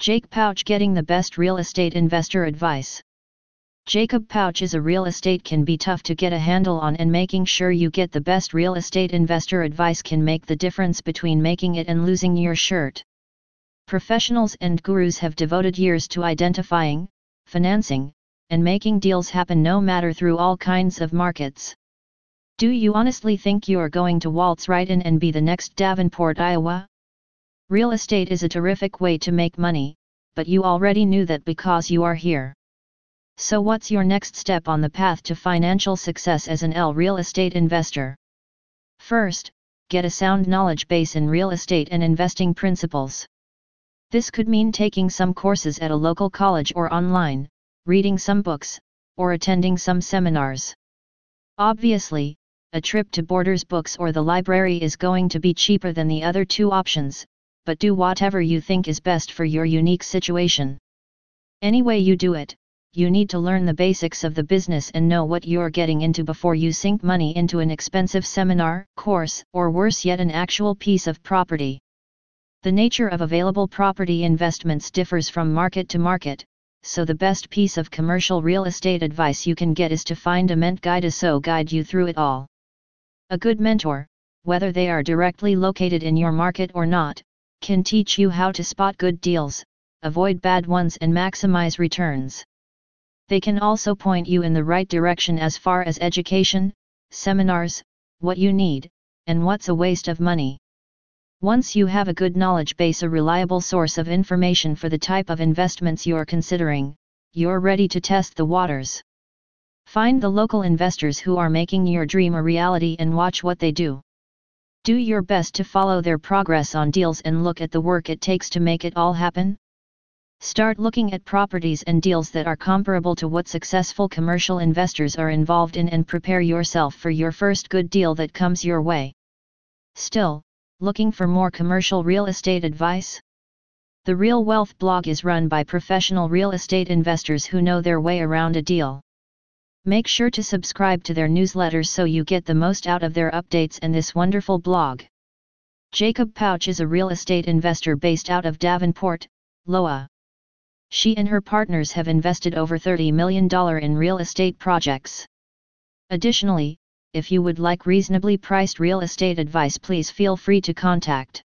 Jake Pautsch getting the best real estate investor advice. Jacob Pautsch is a real estate can be tough to get a handle on and making sure you get the best real estate investor advice can make the difference between making it and losing your shirt. Professionals and gurus have devoted years to identifying, financing, and making deals happen no matter through all kinds of markets. Do you honestly think you are going to waltz right in and be the next Davenport, Iowa? Real estate is a terrific way to make money, but you already knew that because you are here. So what's your next step on the path to financial success as an L real estate investor? First, get a sound knowledge base in real estate and investing principles. This could mean taking some courses at a local college or online, reading some books, or attending some seminars. Obviously, a trip to Borders Books or the library is going to be cheaper than the other two options, but do whatever you think is best for your unique situation. Any way you do it, you need to learn the basics of the business and know what you're getting into before you sink money into an expensive seminar, course, or worse yet an actual piece of property. The nature of available property investments differs from market to market, so the best piece of commercial real estate advice you can get is to find a ment guide to so guide you through it all. A good mentor, whether they are directly located in your market or not, can teach you how to spot good deals, avoid bad ones and maximize returns. They can also point you in the right direction as far as education, seminars, what you need, and what's a waste of money. Once you have a good knowledge base, a reliable source of information for the type of investments you're considering, you're ready to test the waters. Find the local investors who are making your dream a reality and watch what they do. Do your best to follow their progress on deals and look at the work it takes to make it all happen. Start looking at properties and deals that are comparable to what successful commercial investors are involved in and prepare yourself for your first good deal that comes your way. Still, looking for more commercial real estate advice? The Real Wealth blog is run by professional real estate investors who know their way around a deal. Make sure to subscribe to their newsletters so you get the most out of their updates and this wonderful blog. Jacob Pautsch is a real estate investor based out of Davenport, Iowa. She and her partners have invested over $30 million in real estate projects. Additionally, if you would like reasonably priced real estate advice please feel free to contact